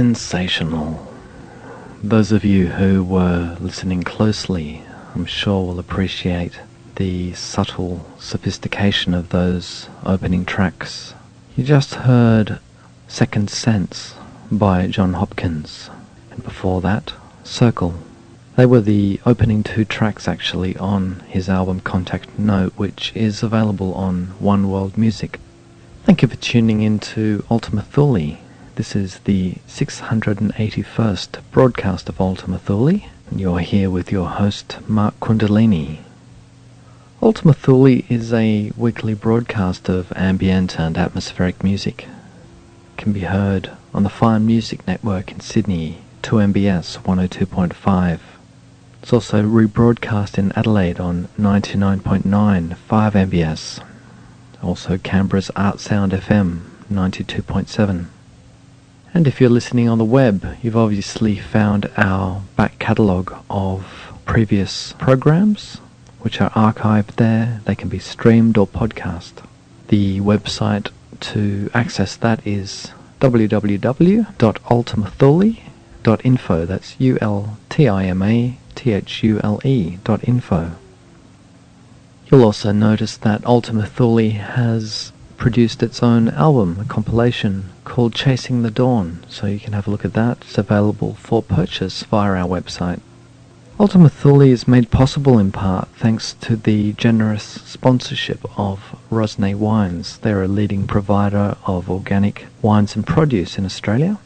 sensational. Those of you who were listening closely, I'm sure will appreciate the subtle sophistication of those opening tracks. You just heard Second Sense by Jon Hopkins, and before that, Circle. They were the opening two tracks actually on his album Contact Note, which is available on One World Music. Thank you for tuning in to Ultima Thule. This is the 681st broadcast of Ultima Thule. You're here with your host, Mark Kundalini. Ultima Thule is a weekly broadcast of ambient and atmospheric music. It can be heard on the Fine Music Network in Sydney, 2MBS 102.5. It's also rebroadcast in Adelaide on 99.9 5MBS. Also Canberra's ArtSound FM 92.7. And if you're listening on the web, you've obviously found our back catalogue of previous programs which are archived there. They can be streamed or podcast. The website to access that is www.ultimathule.info. That's U L T I M A T H U L E dot info. You'll also notice that Ultima Thule has produced its own album, a compilation called Chasing the Dawn, so you can have a look at that. It's available for purchase via our website. Ultima Thule is made possible in part thanks to the generous sponsorship of Rosnay Wines. They're a leading provider of organic wines and produce in Australia.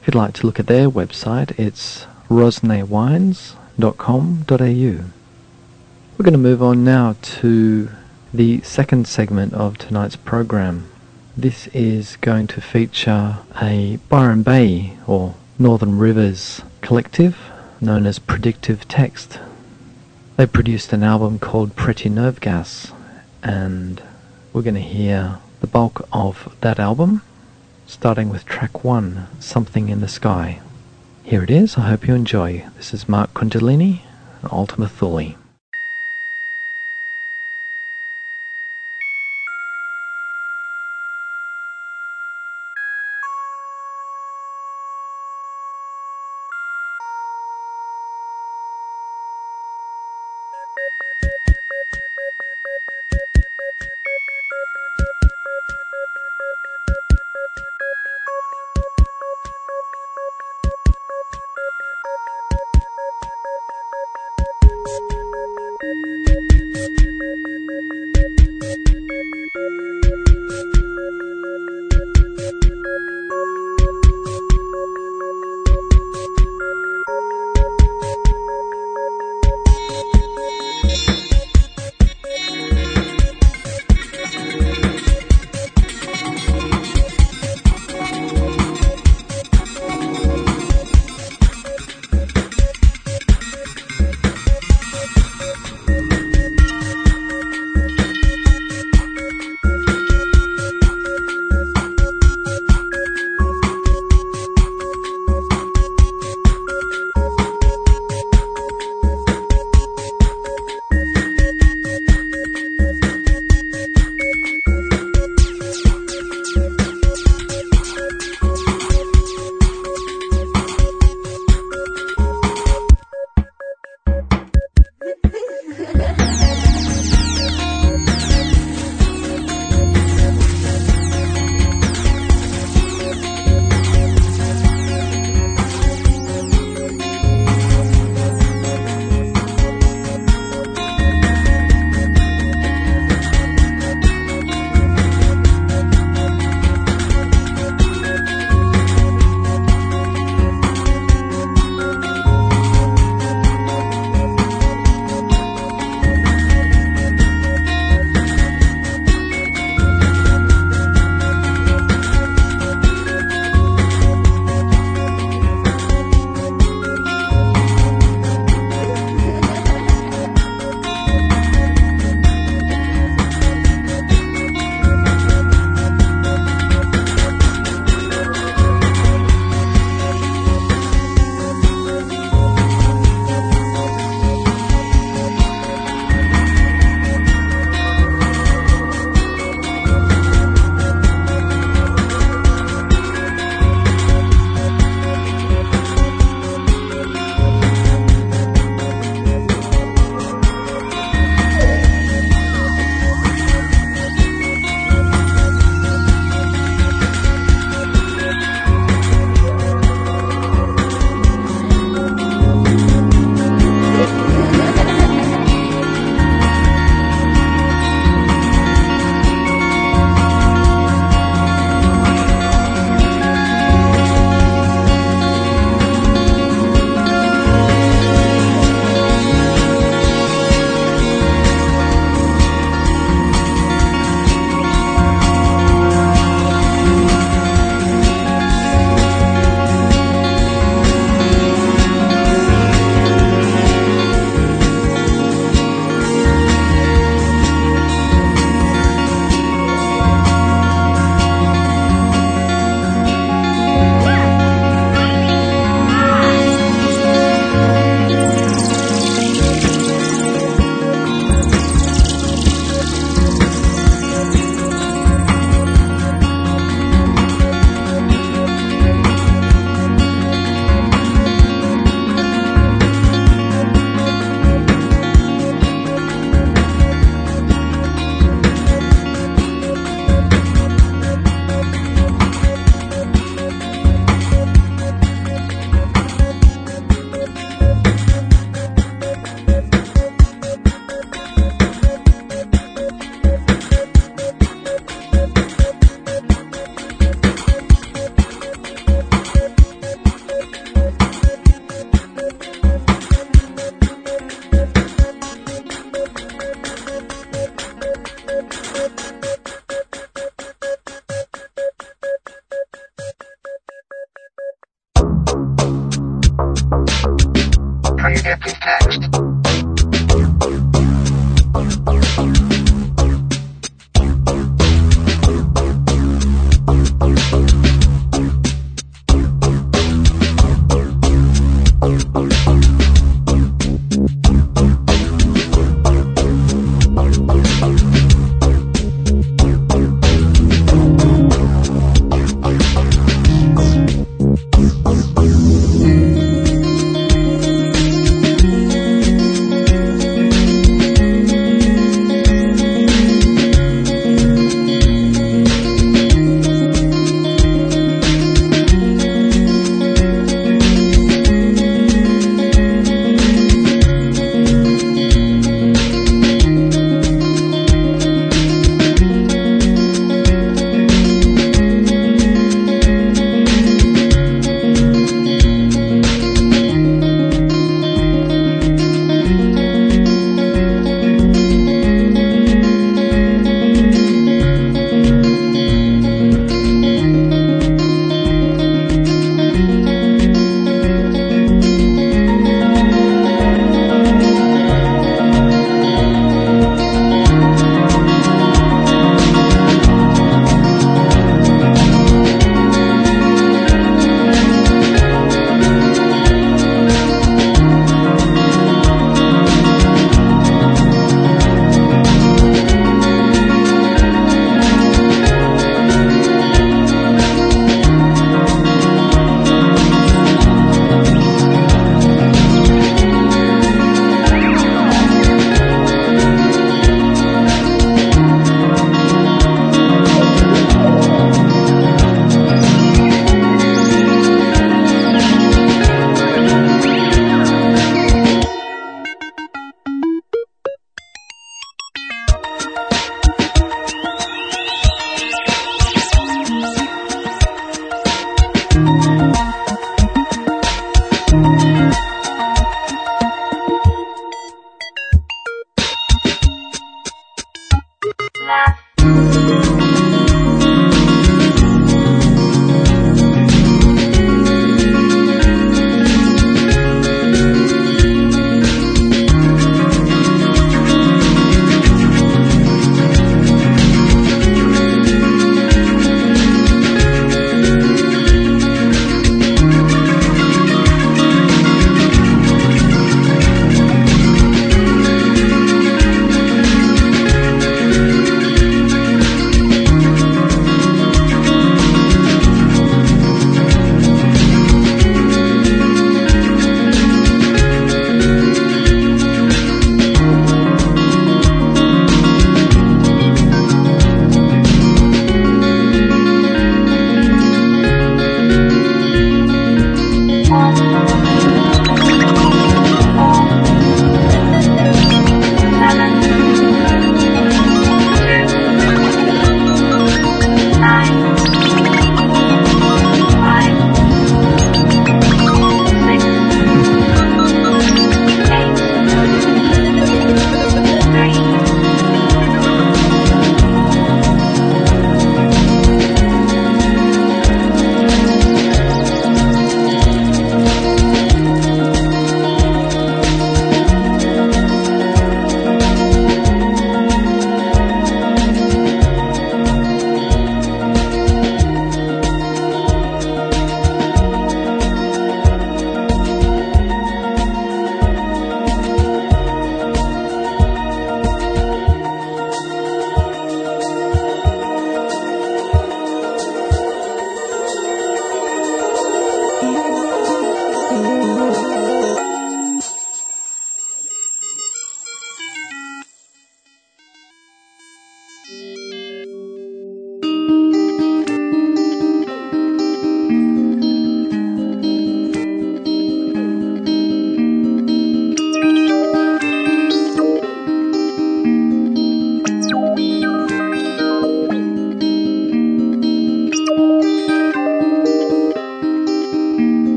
If you'd like to look at their website, it's rosnaywines.com.au. We're going to move on now to the second segment of tonight's program. This is going to feature a Byron Bay or Northern Rivers collective known as Predictive Text. They produced an album called Pretty Nerve Gas, and we're going to hear the bulk of that album, starting with track one, Something in the Sky. Here it is, I hope you enjoy. This is Mark Kundalini, Ultima Thule.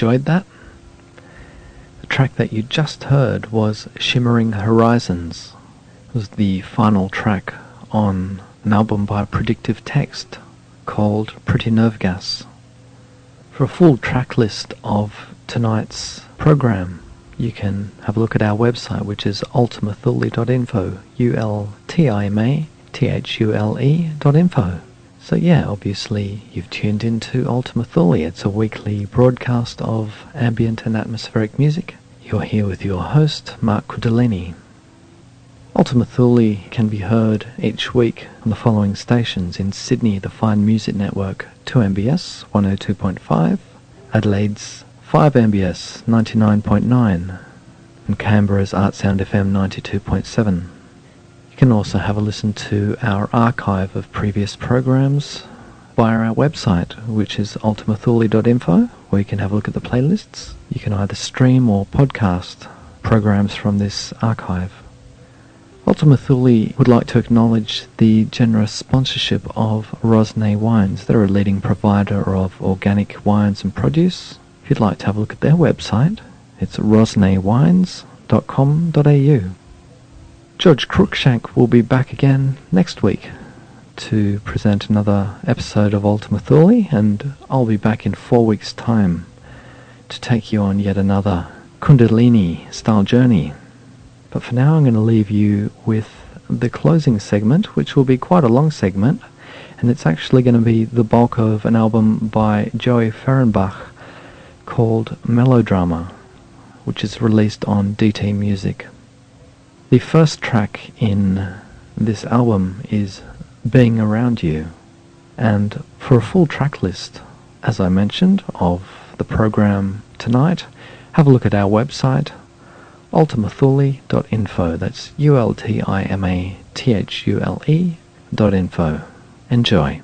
Enjoyed that. The track that you just heard was Shimmering Horizons. It was the final track on an album by Predictive Text called Pretty Nerve Gas. For a full track list of tonight's program, you can have a look at our website, which is ultimathule.info, U-L-T-I-M-A-T-H-U-L-E dot info. So yeah, obviously you've tuned into Ultima Thule. It's a weekly broadcast of ambient and atmospheric music. You're here with your host, Mark Kundalini. Ultima Thule can be heard each week on the following stations in Sydney, the Fine Music Network 2MBS 102.5, Adelaide's 5MBS 99.9, and Canberra's ArtSound FM 92.7. You can also have a listen to our archive of previous programs via our website, which is ultimathule.info, where you can have a look at the playlists. You can either stream or podcast programs from this archive. Ultima Thule would like to acknowledge the generous sponsorship of Rosnay Wines. They're a leading provider of organic wines and produce. If you'd like to have a look at their website, it's rosnaywines.com.au. George Cruikshank will be back again next week to present another episode of Ultima Thule, and I'll be back in four weeks' time to take you on yet another Kundalini style journey. But for now, I'm going to leave you with the closing segment, which will be quite a long segment, and it's actually going to be the bulk of an album by Joey Fehrenbach called Melodrama, which is released on DT Music. The first track in this album is Being Around You, and for a full track list, as I mentioned, of the program tonight, have a look at our website ultimathule.info. That's U-L-T-I-M-A-T-H-U-L-E dot info. Enjoy.